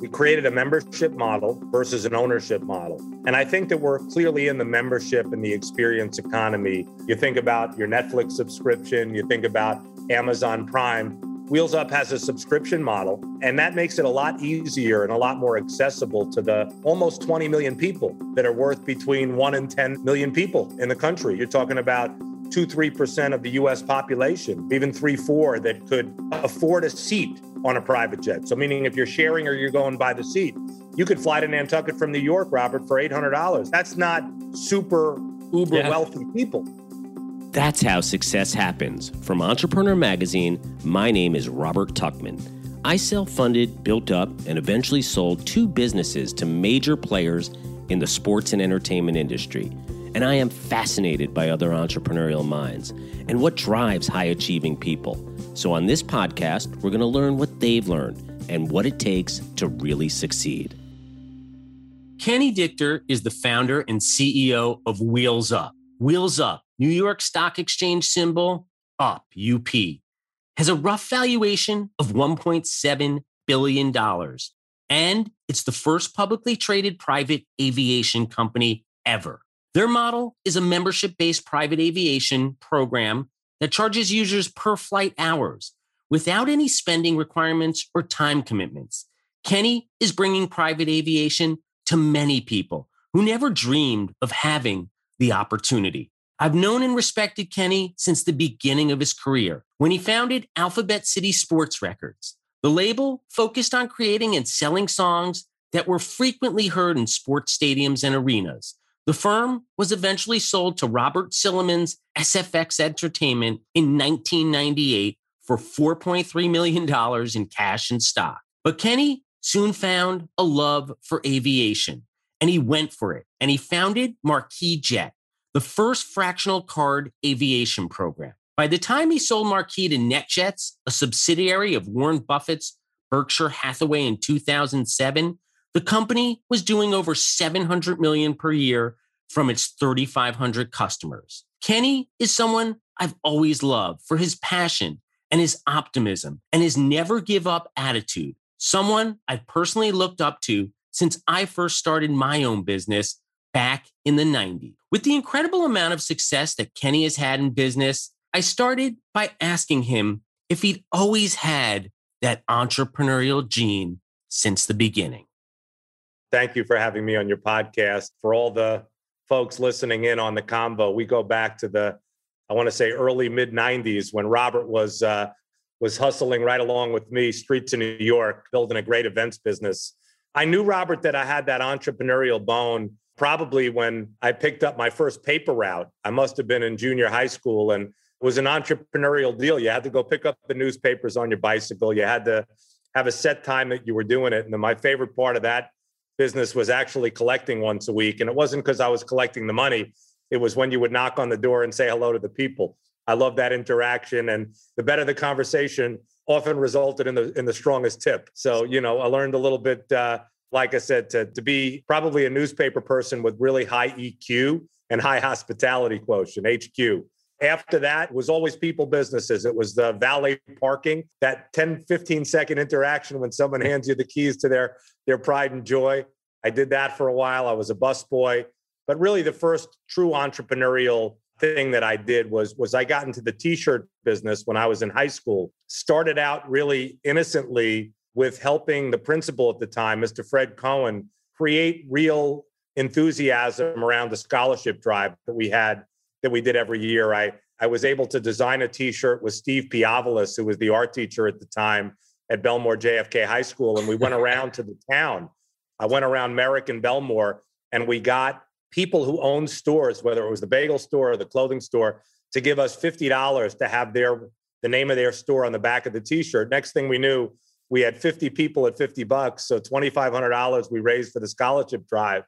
We created a membership model versus an ownership model. And I think that we're clearly in the membership and the experience economy. You think about your Netflix subscription, you think about Amazon Prime. Wheels Up has a subscription model, and that makes it a lot easier and a lot more accessible to the almost 20 million people that are worth between 1 and 10 million people in the country. You're talking about 2 3% of the US population, even 3 4 that could afford a seat on a private jet. So, meaning if you're sharing or you're going by the seat, you could fly to Nantucket from New York, Robert, for $800. That's not super uber yeah. wealthy people. That's how success happens. From Entrepreneur Magazine, my name is Robert Tuckman. I self funded, built up, and eventually sold two businesses to major players in the sports and entertainment industry. And I am fascinated by other entrepreneurial minds and what drives high achieving people. So, on this podcast, we're going to learn what they've learned and what it takes to really succeed. Kenny Dichter is the founder and CEO of Wheels Up. Wheels Up New York Stock Exchange symbol, UP, UP, has a rough valuation of $1.7 billion. And it's the first publicly traded private aviation company ever. Their model is a membership based private aviation program that charges users per flight hours without any spending requirements or time commitments. Kenny is bringing private aviation to many people who never dreamed of having the opportunity. I've known and respected Kenny since the beginning of his career when he founded Alphabet City Sports Records. The label focused on creating and selling songs that were frequently heard in sports stadiums and arenas. The firm was eventually sold to Robert Sillerman's SFX Entertainment in 1998 for $4.3 million in cash and stock. But Kenny soon found a love for aviation and he went for it and he founded Marquis Jet the first fractional card aviation program. By the time he sold Marquis to NetJets, a subsidiary of Warren Buffett's Berkshire Hathaway in 2007, the company was doing over 700 million per year from its 3,500 customers. Kenny is someone I've always loved for his passion and his optimism and his never give up attitude. Someone I've personally looked up to since I first started my own business back in the 90s. With the incredible amount of success that Kenny has had in business, I started by asking him if he'd always had that entrepreneurial gene since the beginning. Thank you for having me on your podcast. For all the folks listening in on the combo, we go back to the, I want to say early mid 90s when Robert was uh, was hustling right along with me, streets in New York, building a great events business. I knew Robert that I had that entrepreneurial bone probably when I picked up my first paper route. I must have been in junior high school and it was an entrepreneurial deal. You had to go pick up the newspapers on your bicycle. You had to have a set time that you were doing it. And my favorite part of that business was actually collecting once a week. And it wasn't because I was collecting the money, it was when you would knock on the door and say hello to the people. I love that interaction. And the better the conversation often resulted in the in the strongest tip. So, you know, I learned a little bit uh, like I said, to, to be probably a newspaper person with really high EQ and high hospitality quotient, HQ. After that was always people businesses. It was the valet parking, that 10, 15 second interaction when someone hands you the keys to their, their pride and joy. I did that for a while. I was a busboy. But really the first true entrepreneurial thing that I did was was I got into the t-shirt business when I was in high school. Started out really innocently with helping the principal at the time, Mr. Fred Cohen, create real enthusiasm around the scholarship drive that we had that we did every year. I I was able to design a T-shirt with Steve Piavolis, who was the art teacher at the time at Bellmore JFK High School, and we went around to the town. I went around Merrick and Bellmore, and we got people who owned stores, whether it was the bagel store or the clothing store, to give us fifty dollars to have their the name of their store on the back of the T-shirt. Next thing we knew, we had 50 people at 50 bucks so $2500 we raised for the scholarship drive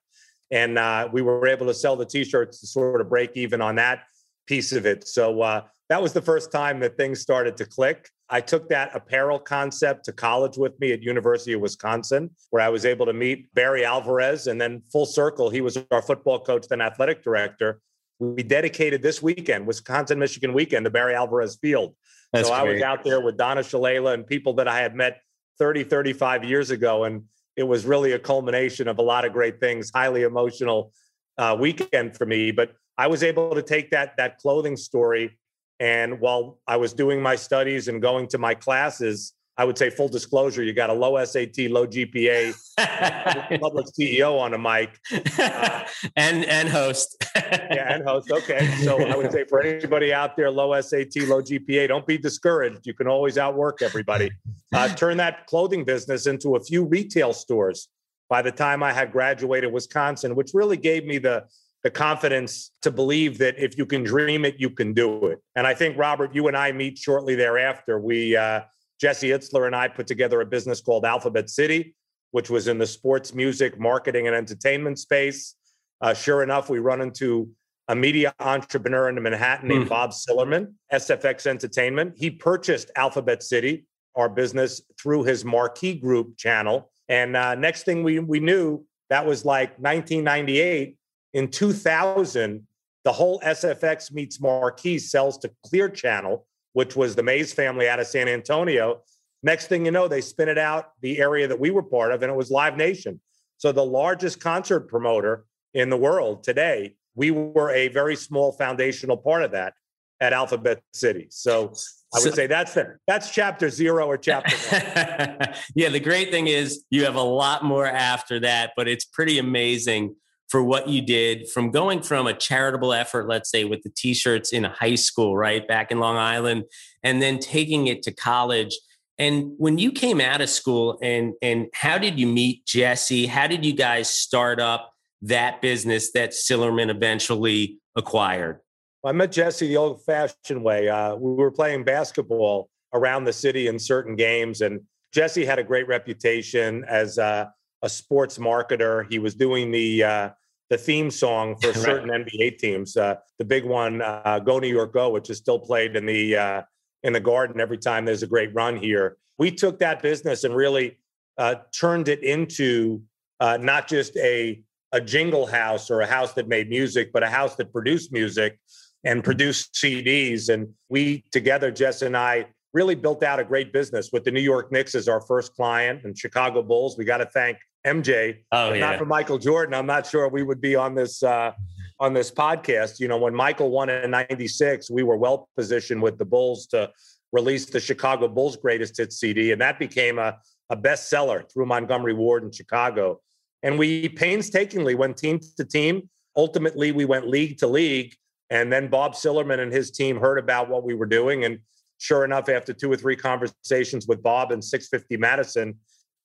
and uh, we were able to sell the t-shirts to sort of break even on that piece of it so uh, that was the first time that things started to click i took that apparel concept to college with me at university of wisconsin where i was able to meet barry alvarez and then full circle he was our football coach then athletic director we dedicated this weekend wisconsin michigan weekend to barry alvarez field That's so great. I was out there with Donna Shalala and people that I had met 30, 35 years ago. And it was really a culmination of a lot of great things, highly emotional uh, weekend for me. But I was able to take that that clothing story, and while I was doing my studies and going to my classes, I would say full disclosure, you got a low SAT, low GPA, public CEO on a mic, uh, and and host. yeah, and host. Okay, so I would say for anybody out there, low SAT, low GPA, don't be discouraged. You can always outwork everybody. Uh, turn that clothing business into a few retail stores. By the time I had graduated Wisconsin, which really gave me the the confidence to believe that if you can dream it, you can do it. And I think Robert, you and I meet shortly thereafter. We uh, Jesse Itzler and I put together a business called Alphabet City, which was in the sports, music, marketing, and entertainment space. Uh, sure enough, we run into a media entrepreneur in Manhattan named mm. Bob Sillerman, SFX Entertainment. He purchased Alphabet City, our business, through his Marquee Group channel. And uh, next thing we, we knew, that was like 1998. In 2000, the whole SFX meets Marquee sells to Clear Channel, which was the Mays family out of San Antonio. Next thing you know, they spin it out the area that we were part of, and it was Live Nation. So the largest concert promoter in the world today, we were a very small foundational part of that at Alphabet City. So I would say that's the, that's chapter zero or chapter yeah, the great thing is you have a lot more after that, but it's pretty amazing for what you did from going from a charitable effort, let's say with the t-shirts in high school, right? Back in Long Island, and then taking it to college. And when you came out of school and and how did you meet Jesse? How did you guys start up that business that Sillerman eventually acquired? I met Jesse the old fashioned way. Uh, we were playing basketball around the city in certain games, and Jesse had a great reputation as uh, a sports marketer. He was doing the uh, the theme song for certain right. NBA teams. Uh, the big one, uh, "Go New York Go," which is still played in the uh, in the Garden every time there's a great run here. We took that business and really uh, turned it into uh, not just a a jingle house or a house that made music, but a house that produced music and produced CDs. And we together, Jess and I, really built out a great business with the New York Knicks as our first client and Chicago Bulls. We got to thank MJ. Oh, yeah. Not for Michael Jordan. I'm not sure we would be on this uh, on this podcast. You know, when Michael won in '96, we were well positioned with the Bulls to release the Chicago Bulls Greatest Hits CD, and that became a a bestseller through Montgomery Ward in Chicago. And we painstakingly went team to team. Ultimately, we went league to league. And then Bob Sillerman and his team heard about what we were doing. And sure enough, after two or three conversations with Bob and 650 Madison,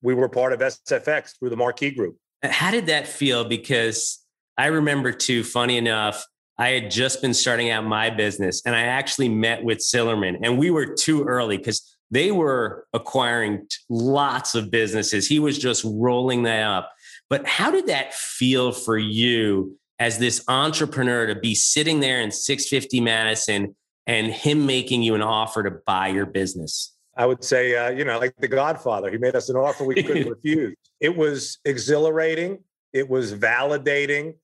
we were part of SFX through the Marquee Group. How did that feel? Because I remember too, funny enough, I had just been starting out my business and I actually met with Sillerman and we were too early because they were acquiring lots of businesses. He was just rolling that up. But how did that feel for you as this entrepreneur to be sitting there in 650 Madison and him making you an offer to buy your business? I would say, uh, you know, like The Godfather. He made us an offer we couldn't refuse. It was exhilarating. It was validating.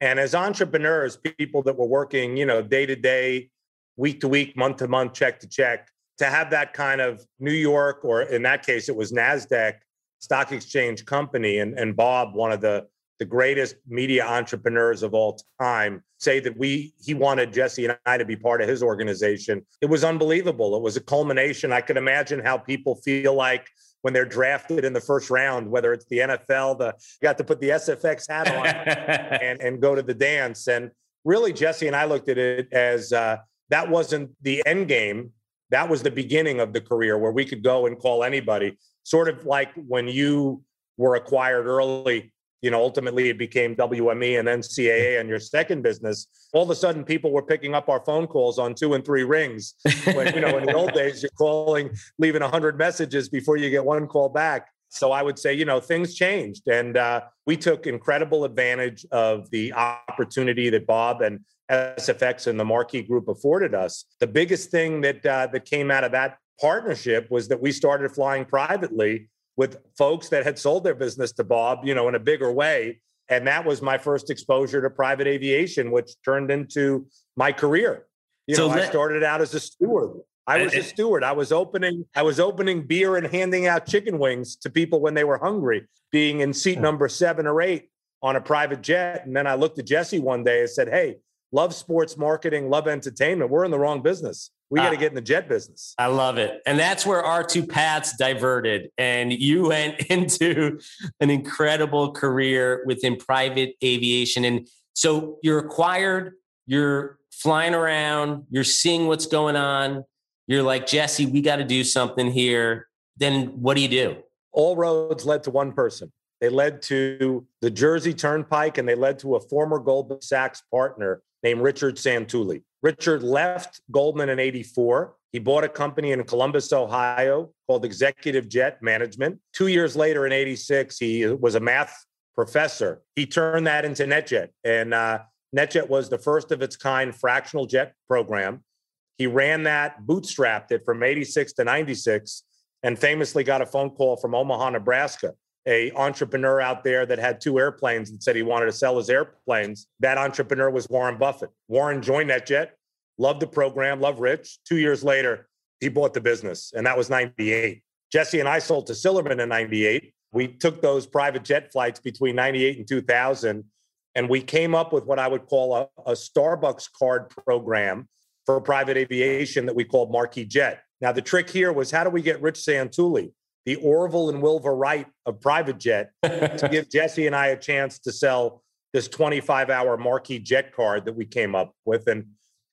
And as entrepreneurs, people that were working, you know, day to day, week to week, month to month, check to check, to have that kind of New York, or in that case, it was NASDAQ stock exchange company. And, and Bob, one of the the greatest media entrepreneurs of all time say that we he wanted Jesse and I to be part of his organization. It was unbelievable. It was a culmination. I can imagine how people feel like when they're drafted in the first round, whether it's the NFL, the you got to put the SFX hat on and, and go to the dance. And really, Jesse and I looked at it as uh, that wasn't the end game. That was the beginning of the career where we could go and call anybody. Sort of like when you were acquired early you know, ultimately it became WME and then CAA and your second business. All of a sudden, people were picking up our phone calls on two and three rings. When, you know, in the old days, you're calling, leaving 100 messages before you get one call back. So I would say, you know, things changed. And uh, we took incredible advantage of the opportunity that Bob and SFX and the Marquee Group afforded us. The biggest thing that uh, that came out of that partnership was that we started flying privately with folks that had sold their business to Bob, you know, in a bigger way. And that was my first exposure to private aviation, which turned into my career. You so know, I started out as a steward I was a steward. I was opening I was opening beer and handing out chicken wings to people when they were hungry, being in seat number 7 or 8 on a private jet. And then I looked at Jesse one day and said, "Hey, love sports marketing, love entertainment. We're in the wrong business. We got to get in the jet business." I love it. And that's where our two paths diverted and you went into an incredible career within private aviation and so you're acquired, you're flying around, you're seeing what's going on you're like, Jesse, we got to do something here. Then what do you do? All roads led to one person. They led to the Jersey Turnpike and they led to a former Goldman Sachs partner named Richard Santulli. Richard left Goldman in 84. He bought a company in Columbus, Ohio called Executive Jet Management. Two years later in 86, he was a math professor. He turned that into NetJet. And uh, NetJet was the first of its kind fractional jet program. He ran that, bootstrapped it from 86 to 96, and famously got a phone call from Omaha, Nebraska, a entrepreneur out there that had two airplanes and said he wanted to sell his airplanes. That entrepreneur was Warren Buffett. Warren joined NetJet, loved the program, loved Rich. Two years later, he bought the business, and that was 98. Jesse and I sold to Sillerman in 98. We took those private jet flights between 98 and 2000, and we came up with what I would call a, a Starbucks card program for private aviation that we called Marquis Jet. Now, the trick here was how do we get Rich Santulli, the Orville and Wilbur Wright of private jet, to give Jesse and I a chance to sell this 25 hour Marquis Jet card that we came up with. And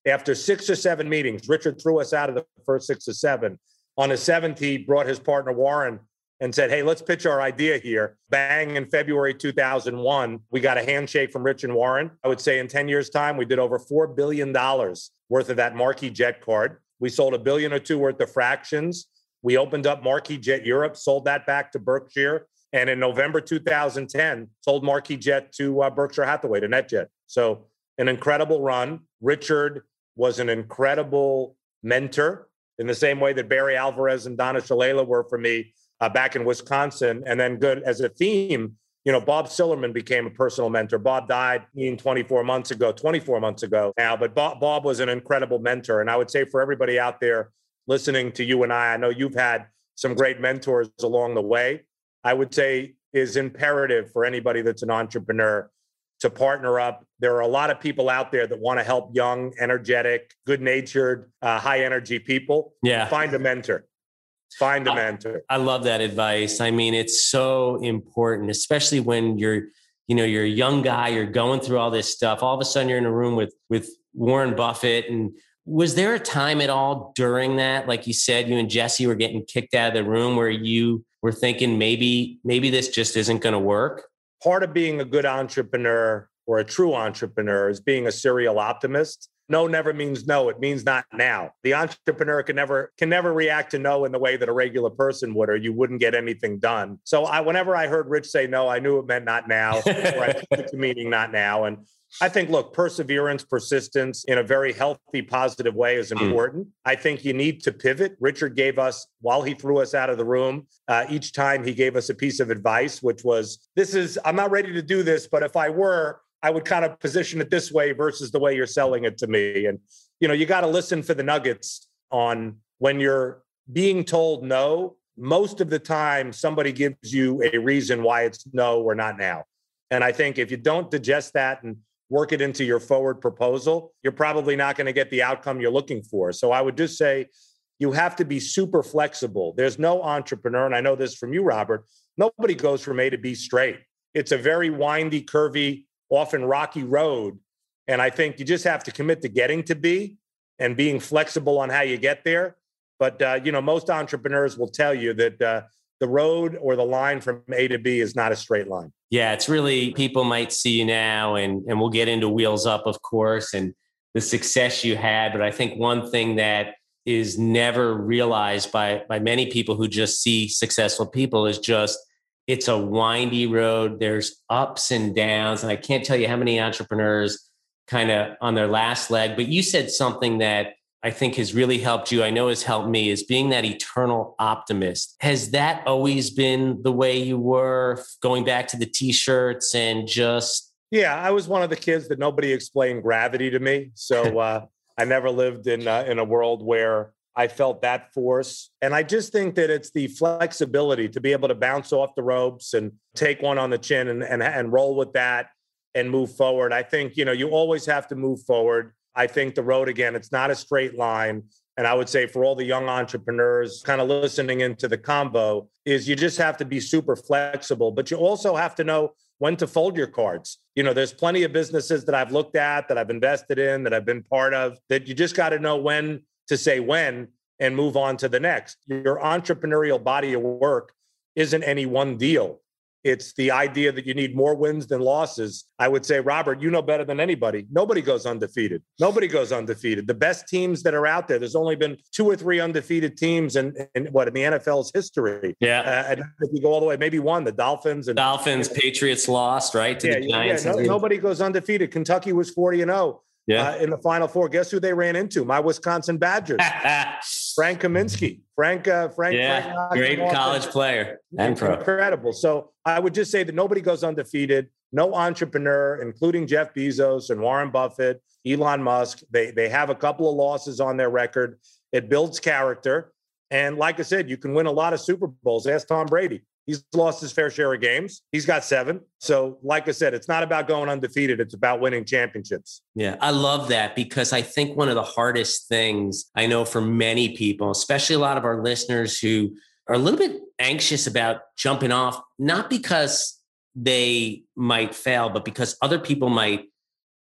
after six or seven meetings, Richard threw us out of the first six or seven. On the seventh, he brought his partner Warren and said, Hey, let's pitch our idea here. Bang, in February 2001, we got a handshake from Rich and Warren. I would say in 10 years' time, we did over $4 billion worth of that Marquis Jet card. We sold a billion or two worth of fractions. We opened up Marquis Jet Europe, sold that back to Berkshire. And in November 2010, sold Marquis Jet to uh, Berkshire Hathaway, to NetJet. So an incredible run. Richard was an incredible mentor in the same way that Barry Alvarez and Donna Shalala were for me uh, back in Wisconsin. And then good as a theme, you know, Bob Sillerman became a personal mentor. Bob died 24 months ago, 24 months ago now, but Bob, Bob was an incredible mentor. And I would say for everybody out there listening to you and I, I know you've had some great mentors along the way. I would say is imperative for anybody that's an entrepreneur to partner up. There are a lot of people out there that want to help young, energetic, good natured, uh, high energy people. Yeah. Find a mentor. Find a mentor. I, I love that advice. I mean, it's so important, especially when you're, you know, you're a young guy, you're going through all this stuff. All of a sudden you're in a room with with Warren Buffett. And was there a time at all during that, like you said, you and Jesse were getting kicked out of the room where you were thinking maybe, maybe this just isn't going to work? Part of being a good entrepreneur or a true entrepreneur is being a serial optimist. No never means no it means not now. The entrepreneur can never can never react to no in the way that a regular person would or you wouldn't get anything done. So i whenever i heard rich say no i knew it meant not now or i took it to meaning not now and I think, look, perseverance, persistence in a very healthy, positive way is hmm. important. Mm. I think you need to pivot. Richard gave us, while he threw us out of the room, uh, each time he gave us a piece of advice, which was, This is, I'm not ready to do this, but if I were, I would kind of position it this way versus the way you're selling it to me. And, you know, you got to listen for the nuggets on when you're being told no. Most of the time, somebody gives you a reason why it's no or not now. And I think if you don't digest that and work it into your forward proposal, you're probably not going to get the outcome you're looking for. So I would just say you have to be super flexible. There's no entrepreneur, and I know this from you, Robert, nobody goes from A to B straight. It's a very windy, curvy often rocky road. And I think you just have to commit to getting to B and being flexible on how you get there. But uh, you know, most entrepreneurs will tell you that uh, the road or the line from A to B is not a straight line. Yeah, it's really people might see you now, and and we'll get into wheels up, of course, and the success you had. But I think one thing that is never realized by by many people who just see successful people is just it's a windy road. There's ups and downs. And I can't tell you how many entrepreneurs kind of on their last leg. But you said something that I think has really helped you. I know has helped me is being that eternal optimist. Has that always been the way you were going back to the t shirts and just. Yeah, I was one of the kids that nobody explained gravity to me. So uh, I never lived in, uh, in a world where I felt that force. And I just think that it's the flexibility to be able to bounce off the ropes and take one on the chin and, and, and roll with that and move forward. I think, you know, you always have to move forward. I think the road, again, it's not a straight line. And I would say for all the young entrepreneurs kind of listening into the combo, is you just have to be super flexible, but you also have to know when to fold your cards. You know, there's plenty of businesses that I've looked at, that I've invested in, that I've been part of, that you just got to know when to say when and move on to the next. Your entrepreneurial body of work isn't any one deal. It's the idea that you need more wins than losses. I would say, Robert, you know better than anybody. Nobody goes undefeated. Nobody goes undefeated. The best teams that are out there, there's only been two or three undefeated teams in, in what in the NFL's history. Yeah. Uh, and if you go all the way, maybe one, the Dolphins and Dolphins, Patriots lost, right? To yeah, the Giants. Yeah, no, nobody goes undefeated. Kentucky was 40 and 0 yeah. Uh, in the Final Four. Guess who they ran into? My Wisconsin Badgers. Frank Kaminsky. Frank. Uh, Frank. Yeah, Frank great college player and pro. Incredible. So I would just say that nobody goes undefeated. No entrepreneur, including Jeff Bezos and Warren Buffett, Elon Musk, they they have a couple of losses on their record. It builds character. And like I said, you can win a lot of Super Bowls. Ask Tom Brady. He's lost his fair share of games. He's got seven. So, like I said, it's not about going undefeated, it's about winning championships. Yeah, I love that because I think one of the hardest things I know for many people, especially a lot of our listeners who are a little bit anxious about jumping off, not because they might fail, but because other people might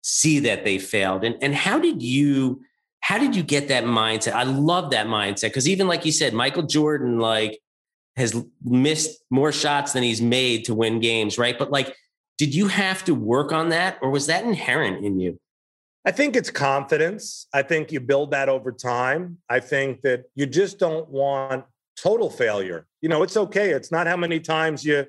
see that they failed. And, and how did you? How did you get that mindset? I love that mindset because even like you said, Michael Jordan, like has missed more shots than he's made to win games, right? But like, did you have to work on that or was that inherent in you? I think it's confidence. I think you build that over time. I think that you just don't want total failure. You know, it's okay. It's not how many times you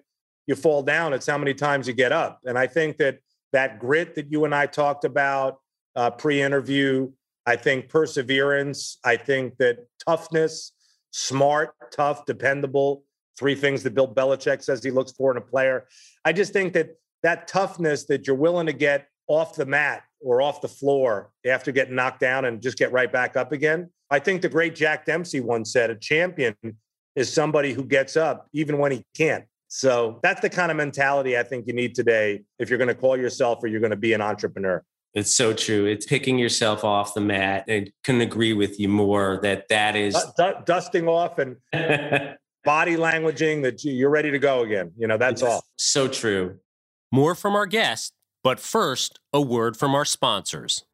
you fall down, it's how many times you get up. And I think that that grit that you and I talked about uh, pre-interview, I think perseverance, I think that toughness, smart, tough, dependable. Three things that Bill Belichick says he looks for in a player. I just think that that toughness that you're willing to get off the mat or off the floor after getting knocked down and just get right back up again. I think the great Jack Dempsey once said a champion is somebody who gets up even when he can't. So that's the kind of mentality I think you need today if you're going to call yourself or you're going to be an entrepreneur. It's so true. It's picking yourself off the mat. I couldn't agree with you more that that is D- dusting off and body languaging that you're ready to go again. You know, that's it's all. So true. More from our guest, but first, a word from our sponsors.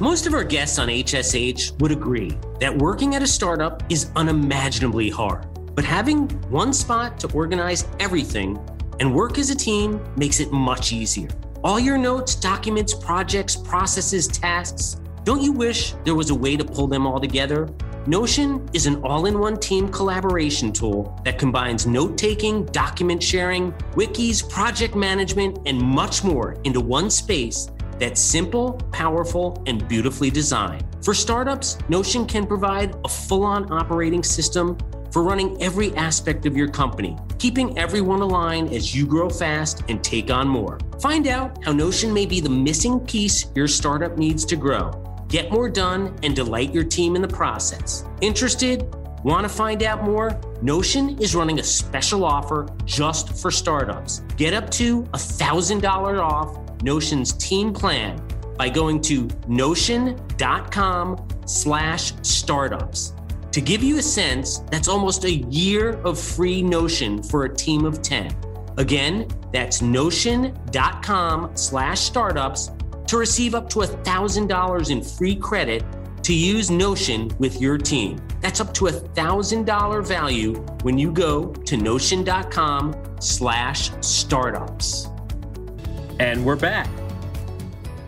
Most of our guests on HSH would agree that working at a startup is unimaginably hard. But having one spot to organize everything and work as a team makes it much easier. All your notes, documents, projects, processes, tasks. Don't you wish there was a way to pull them all together? Notion is an all in one team collaboration tool that combines note taking, document sharing, wikis, project management, and much more into one space that's simple, powerful, and beautifully designed. For startups, Notion can provide a full on operating system for running every aspect of your company, keeping everyone aligned as you grow fast and take on more. Find out how Notion may be the missing piece your startup needs to grow. Get more done and delight your team in the process. Interested? Want to find out more? Notion is running a special offer just for startups. Get up to $1,000 off Notion's team plan by going to notion.com slash startups. To give you a sense, that's almost a year of free Notion for a team of 10. Again, that's notion.com slash startups to receive up to $1,000 in free credit to use Notion with your team. That's up to a $1,000 value when you go to notion.com slash startups. And we're back.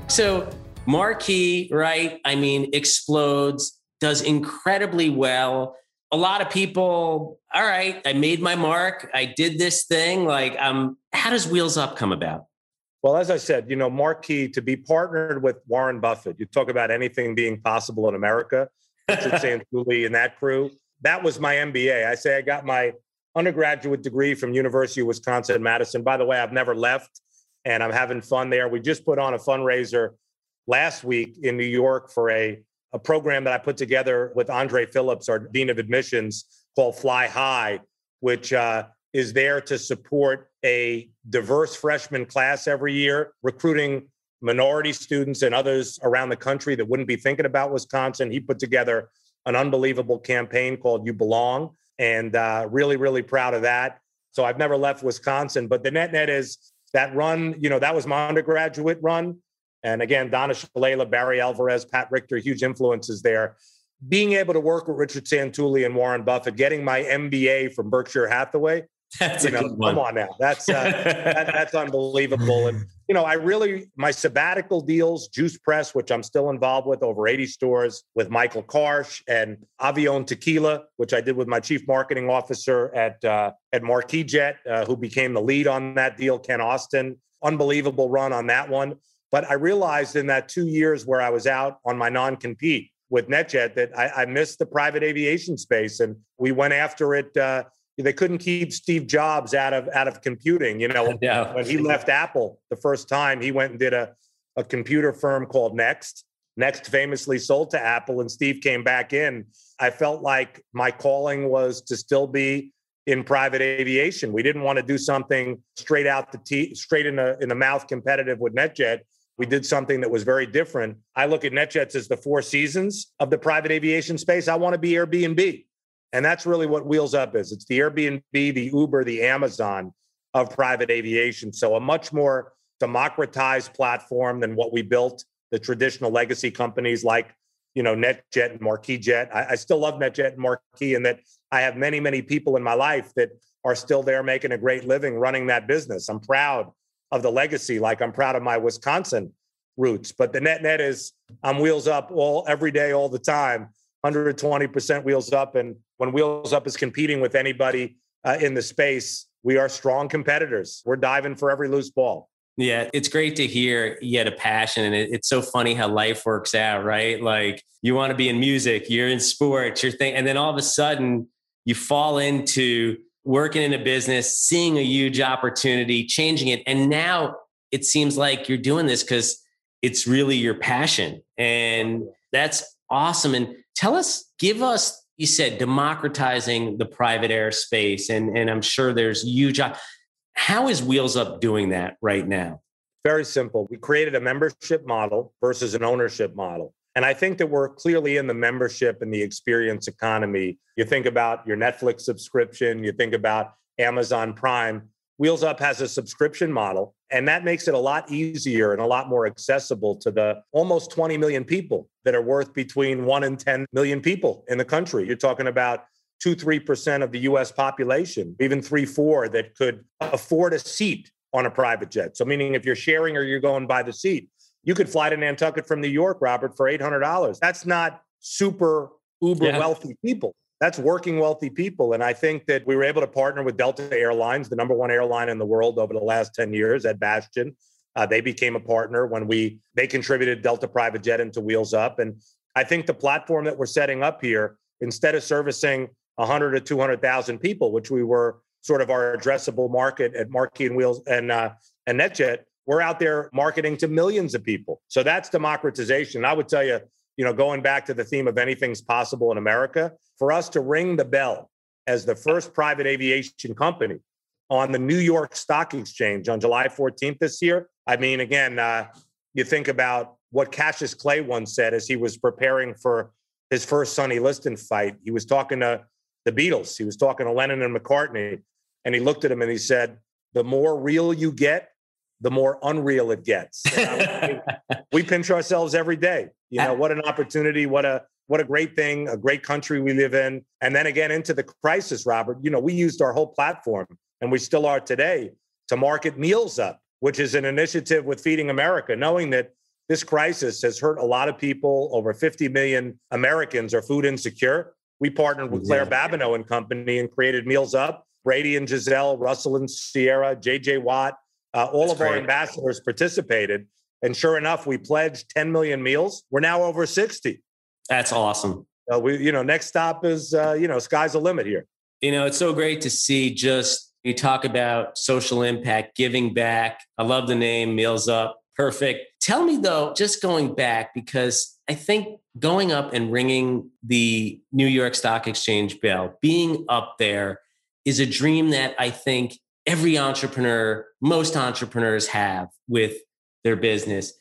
So Marquis, right? I mean, explodes does incredibly well. A lot of people, all right, I made my mark. I did this thing. Like, um, how does Wheels Up come about? Well, as I said, you know, Marquis to be partnered with Warren Buffett. You talk about anything being possible in America. Richard Santulli and that crew. That was my MBA. I say I got my undergraduate degree from University of Wisconsin Madison. By the way, I've never left, and I'm having fun there. We just put on a fundraiser last week in New York for a a program that I put together with Andre Phillips, our Dean of Admissions, called Fly High, which uh, is there to support a diverse freshman class every year, recruiting minority students and others around the country that wouldn't be thinking about Wisconsin. He put together an unbelievable campaign called You Belong, and uh, really, really proud of that. So I've never left Wisconsin, but the net net is that run, you know, that was my undergraduate run. And again, Donna Shalala, Barry Alvarez, Pat Richter, huge influences there. Being able to work with Richard Santulli and Warren Buffett, getting my MBA from Berkshire Hathaway, that's you know, Come on now, that's uh, that, that's unbelievable. And you know, I really my sabbatical deals, Juice Press, which I'm still involved with, over 80 stores with Michael Karsh and Avion Tequila, which I did with my chief marketing officer at uh, at Marquis Jet, uh, who became the lead on that deal, Ken Austin. Unbelievable run on that one. But I realized in that two years where I was out on my non-compete with NetJet that I, I missed the private aviation space, and we went after it. Uh, they couldn't keep Steve Jobs out of out of computing. You know, yeah. when he left Apple the first time, he went and did a a computer firm called Next. Next famously sold to Apple, and Steve came back in. I felt like my calling was to still be in private aviation. We didn't want to do something straight out the t- straight in the in the mouth competitive with NetJet. We did something that was very different. I look at NetJets as the four seasons of the private aviation space. I want to be Airbnb. And that's really what Wheels Up is. It's the Airbnb, the Uber, the Amazon of private aviation. So a much more democratized platform than what we built the traditional legacy companies like, you know, NetJet and Marquis Jet. I, I still love NetJet and Marquis and that I have many, many people in my life that are still there making a great living running that business. I'm proud of the legacy, like I'm proud of my Wisconsin roots. But the net net is I'm wheels up all every day, all the time. 120% wheels up. And when wheels up is competing with anybody uh, in the space, we are strong competitors. We're diving for every loose ball. Yeah, it's great to hear you had a passion. And it, it's so funny how life works out, right? Like you want to be in music, you're in sports, you're thinking, and then all of a sudden you fall into working in a business, seeing a huge opportunity, changing it. And now it seems like you're doing this because it's really your passion. And that's awesome. And tell us, give us, you said democratizing the private airspace, and, and I'm sure there's huge. How is Wheels Up doing that right now? Very simple. We created a membership model versus an ownership model. And I think that we're clearly in the membership and the experience economy. You think about your Netflix subscription, you think about Amazon Prime. Wheels Up has a subscription model, and that makes it a lot easier and a lot more accessible to the almost 20 million people that are worth between 1 and 10 million people in the country. You're talking about 2 3% of the US population, even 3 4 that could afford a seat on a private jet. So, meaning if you're sharing or you're going by the seat, you could fly to Nantucket from New York, Robert, for $800. That's not super uber yeah. wealthy people that's working wealthy people. And I think that we were able to partner with Delta Airlines, the number one airline in the world over the last 10 years Ed Bastian. Uh, they became a partner when we they contributed Delta Private Jet into Wheels Up. And I think the platform that we're setting up here, instead of servicing 100 to 200,000 people, which we were sort of our addressable market at Marquis and Wheels and uh, and NetJet, we're out there marketing to millions of people. So that's democratization. I would tell you, you know, going back to the theme of anything's possible in America, for us to ring the bell as the first private aviation company on the New York Stock Exchange on July 14th this year. I mean, again, uh, you think about what Cassius Clay once said as he was preparing for his first Sonny Liston fight. He was talking to the Beatles, he was talking to Lennon and McCartney, and he looked at him and he said, The more real you get, the more unreal it gets. we pinch ourselves every day. You know, what an opportunity, what a what a great thing, a great country we live in. And then again into the crisis, Robert, you know, we used our whole platform and we still are today to market Meals Up, which is an initiative with Feeding America, knowing that this crisis has hurt a lot of people. Over 50 million Americans are food insecure. We partnered with Claire yeah. Babineaux and Company and created Meals Up. Brady and Gisele, Russell and Ciara, JJ Watt, uh, all That's of great. our ambassadors participated. And sure enough, we pledged 10 million meals. We're now over 60. That's awesome. Uh, we, you know, next stop is, uh, you know, sky's the limit here. You know, it's so great to see just you talk about social impact, giving back. I love the name Meals Up, Perfect. Tell me though, just going back, because I think going up and ringing the New York Stock Exchange bell, being up there is a dream that I think every entrepreneur, most entrepreneurs have with their business.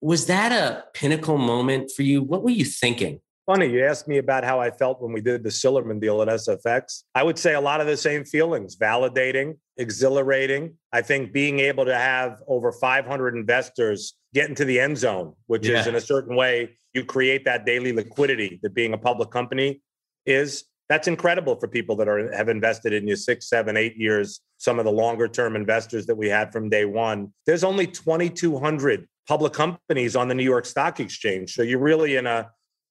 Was that a pinnacle moment for you? What were you thinking? Funny, you asked me about how I felt when we did the Sillerman deal at SFX. I would say a lot of the same feelings validating, exhilarating. I think being able to have over 500 investors get into the end zone, which yeah. is in a certain way, you create that daily liquidity that being a public company is. That's incredible for people that are have invested in you six, seven, eight years. Some of the longer term investors that we had from day one. There's only 2,200 public companies on the New York Stock Exchange, so you're really in a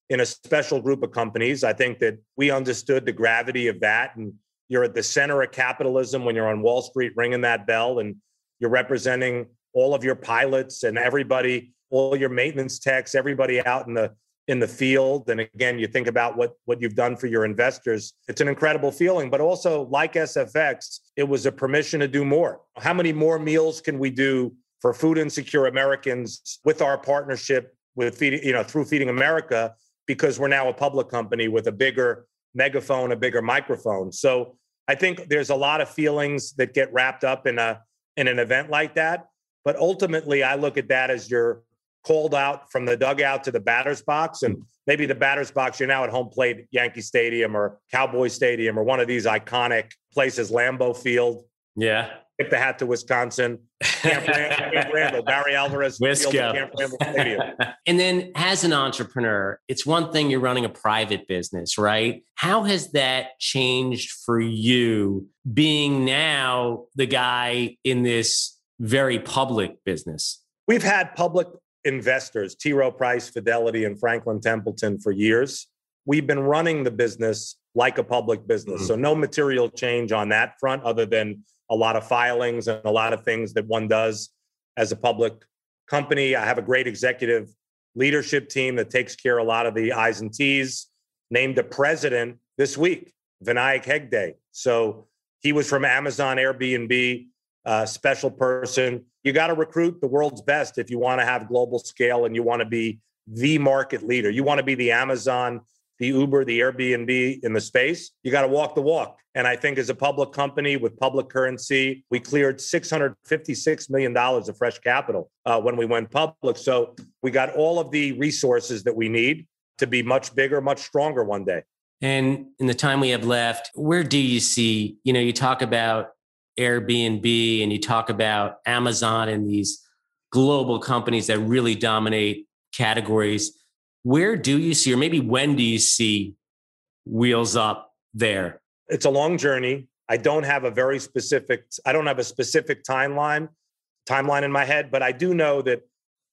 in a special group of companies. I think that we understood the gravity of that. And you're at the center of capitalism when you're on Wall Street ringing that bell and you're representing all of your pilots and everybody, all your maintenance techs, everybody out in the in the field. And again, you think about what what you've done for your investors. It's an incredible feeling. But also, like SFX, it was a permission to do more. How many more meals can we do for food insecure Americans with our partnership with feeding, you know, through Feeding America? because we're now a public company with a bigger megaphone, a bigger microphone. So I think there's a lot of feelings that get wrapped up in a in an event like that. But ultimately, I look at that as you're called out from the dugout to the batter's box, and maybe the batter's box you're now at home plate, Yankee Stadium or Cowboy Stadium or one of these iconic places, Lambeau Field. Yeah, tip the hat to Wisconsin. Camp, Camp Randall, Barry Alvarez, Camp and then, as an entrepreneur, it's one thing you're running a private business, right? How has that changed for you, being now the guy in this very public business? We've had public investors, T. Rowe Price, Fidelity, and Franklin Templeton for years. We've been running the business like a public business. Mm-hmm. So, no material change on that front other than a lot of filings and a lot of things that one does as a public company. I have a great executive leadership team that takes care of a lot of the I's and T's. Named a president this week, Vinayak Hegde. So he was from Amazon, Airbnb, uh, special person. You got to recruit the world's best if you want to have global scale and you want to be the market leader. You want to be the Amazon the Uber, the Airbnb in the space. You got to walk the walk. And I think as a public company with public currency, we cleared $656 million of fresh capital uh, when we went public. So we got all of the resources that we need to be much bigger, much stronger one day. And in the time we have left, where do you see, you know, you talk about Airbnb and you talk about Amazon and these global companies that really dominate categories where do you see, or maybe when do you see wheels up there? It's a long journey. I don't have a very specific, I don't have a specific timeline, timeline in my head, but I do know that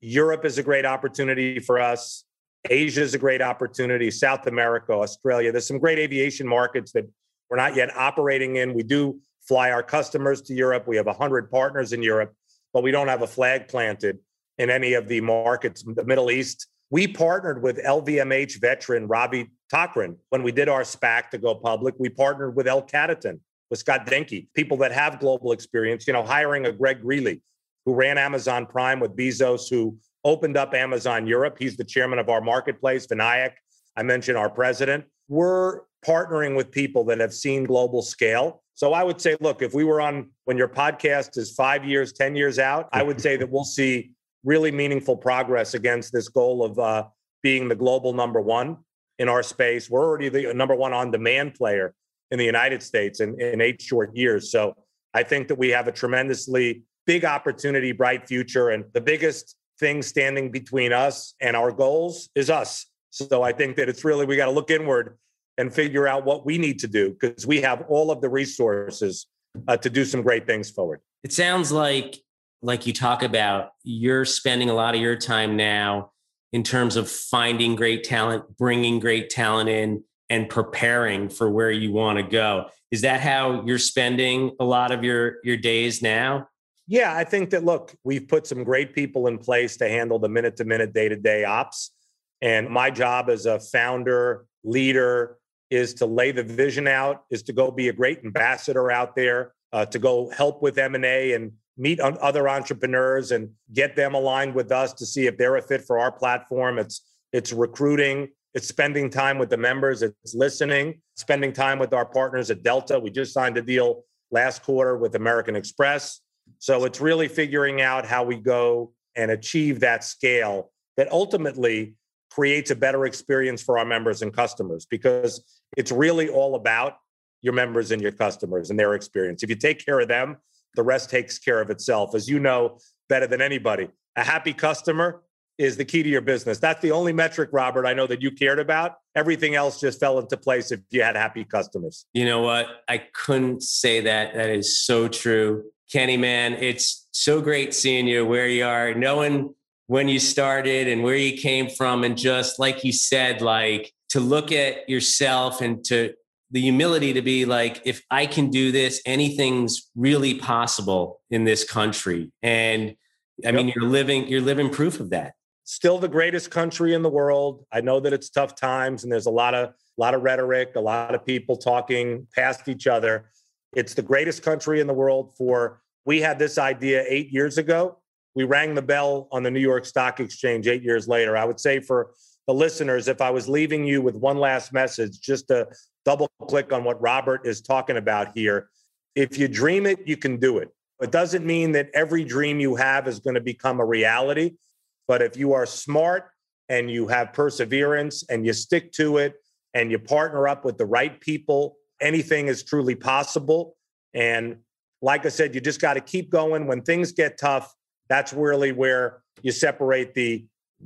Europe is a great opportunity for us. Asia is a great opportunity. South America, Australia. There's some great aviation markets that we're not yet operating in. We do fly our customers to Europe. We have 100 partners in Europe, but we don't have a flag planted in any of the markets. The Middle East we partnered with LVMH veteran Ravi Thakran when we did our SPAC to go public. We partnered with L Catterton, with Scott Dahnke, people that have global experience, you know, hiring a Greg Greeley, who ran Amazon Prime with Bezos, who opened up Amazon Europe. He's the chairman of our marketplace, Vinayak. I mentioned our president. We're partnering with people that have seen global scale. So I would say, look, if we were on when your podcast is five years, 10 years out, I would say that we'll see really meaningful progress against this goal of uh, being the global number one in our space. We're already the number one on demand player in the United States in, in eight short years. So I think that we have a tremendously big opportunity, bright future. And the biggest thing standing between us and our goals is us. So I think that it's really, we got to look inward and figure out what we need to do because we have all of the resources uh, to do some great things forward. It sounds like like you talk about, you're spending a lot of your time now in terms of finding great talent, bringing great talent in, and preparing for where you want to go. Is that how you're spending a lot of your your days now? Yeah, I think that look, we've put some great people in place to handle the minute to minute, day to day ops. And my job as a founder, leader, is to lay the vision out, is to go be a great ambassador out there, uh, to go help with M and A and meet other entrepreneurs and get them aligned with us to see if they're a fit for our platform. It's it's recruiting, it's spending time with the members, it's listening, spending time with our partners at Delta. We just signed a deal last quarter with American Express. So it's really figuring out how we go and achieve that scale that ultimately creates a better experience for our members and customers because it's really all about your members and your customers and their experience. If you take care of them, the rest takes care of itself. As you know better than anybody, a happy customer is the key to your business. That's the only metric, Robert, I know that you cared about. Everything else just fell into place if you had happy customers. You know what? I couldn't say that. That is so true. Kenny, man, it's so great seeing you where you are, knowing when you started and where you came from. And just like you said, like to look at yourself and to the humility to be like, if I can do this, anything's really possible in this country. And I yep. mean, you're living, you're living proof of that. Still the greatest country in the world. I know that it's tough times and there's a lot of, a lot of rhetoric, a lot of people talking past each other. It's the greatest country in the world for, we had this idea eight years ago. We rang the bell on the New York Stock Exchange eight years later. I would say for the listeners, if I was leaving you with one last message, just to double click on what Robert is talking about here. If you dream it, you can do it. It doesn't mean that every dream you have is going to become a reality. But if you are smart and you have perseverance and you stick to it and you partner up with the right people, anything is truly possible. And like I said, you just got to keep going. When things get tough, that's really where you separate the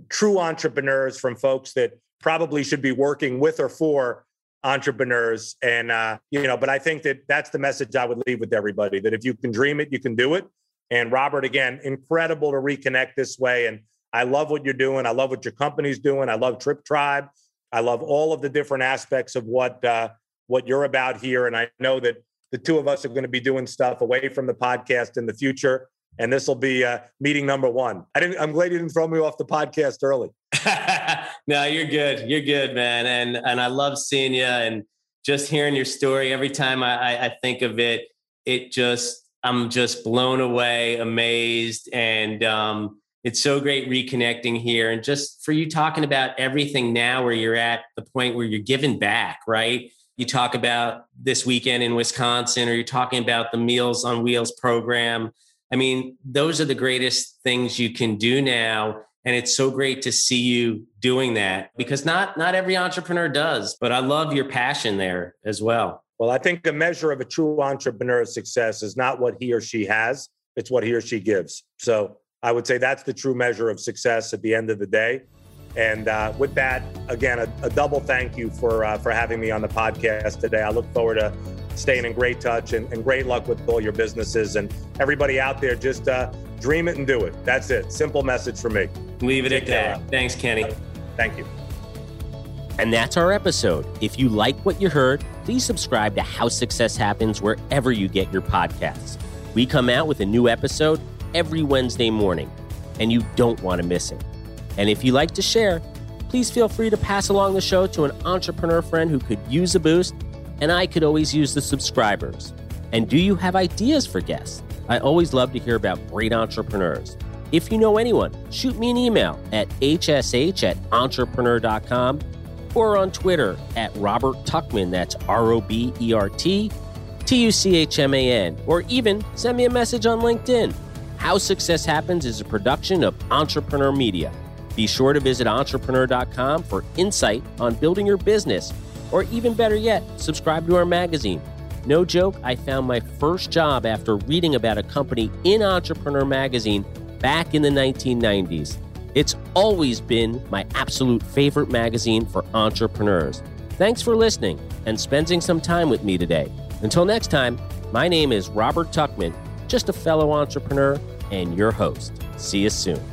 true entrepreneurs from folks that probably should be working with or for entrepreneurs. And uh, you know but i think that that's the message i would leave with everybody that if you can dream it you can do it. And robert again incredible to reconnect this way. And i love what you're doing. I love what your company's doing. I love TripTribe. I love all of the different aspects of what uh, what you're about here. And i know that the two of us are going to be doing stuff away from the podcast in the future and this will be uh, meeting number one. I didn't. I'm glad you didn't throw me off the podcast early. no, you're good. You're good, man. And and I love seeing you and just hearing your story. Every time I, I think of it, it just I'm just blown away, amazed, and um, it's so great reconnecting here. And just for you talking about everything now, where you're at the point where you're giving back, right? You talk about this weekend in Wisconsin, or you're talking about the Meals on Wheels program I mean, those are the greatest things you can do now. And it's so great to see you doing that because not not every entrepreneur does, but I love your passion there as well. Well, I think a measure of a true entrepreneur's success is not what he or she has, it's what he or she gives. So I would say that's the true measure of success at the end of the day. And uh, with that, again, a, a, double thank you for uh, for having me on the podcast today. I look forward to staying in great touch and, and great luck with all your businesses and everybody out there. Just uh, dream it and do it. That's it. Simple message for me. Leave it Take at that. Care. Thanks, Kenny. Thank you. And that's our episode. If you like what you heard, please subscribe to How Success Happens wherever you get your podcasts. We come out with a new episode every Wednesday morning, and you don't want to miss it. And if you like to share, please feel free to pass along the show to an entrepreneur friend who could use a boost and I could always use the subscribers. And do you have ideas for guests? I always love to hear about great entrepreneurs. If you know anyone, shoot me an email at hsh at entrepreneur.com or on Twitter at Robert Tuchman, that's R O B E R T T U C H M A N, or even send me a message on LinkedIn. How Success Happens is a production of Entrepreneur Media. Be sure to visit entrepreneur.com for insight on building your business or even better yet, subscribe to our magazine. No joke, I found my first job after reading about a company in Entrepreneur Magazine back in the 1990s. It's always been my absolute favorite magazine for entrepreneurs. Thanks for listening and spending some time with me today. Until next time, my name is Robert Tuchman, just a fellow entrepreneur and your host. See you soon.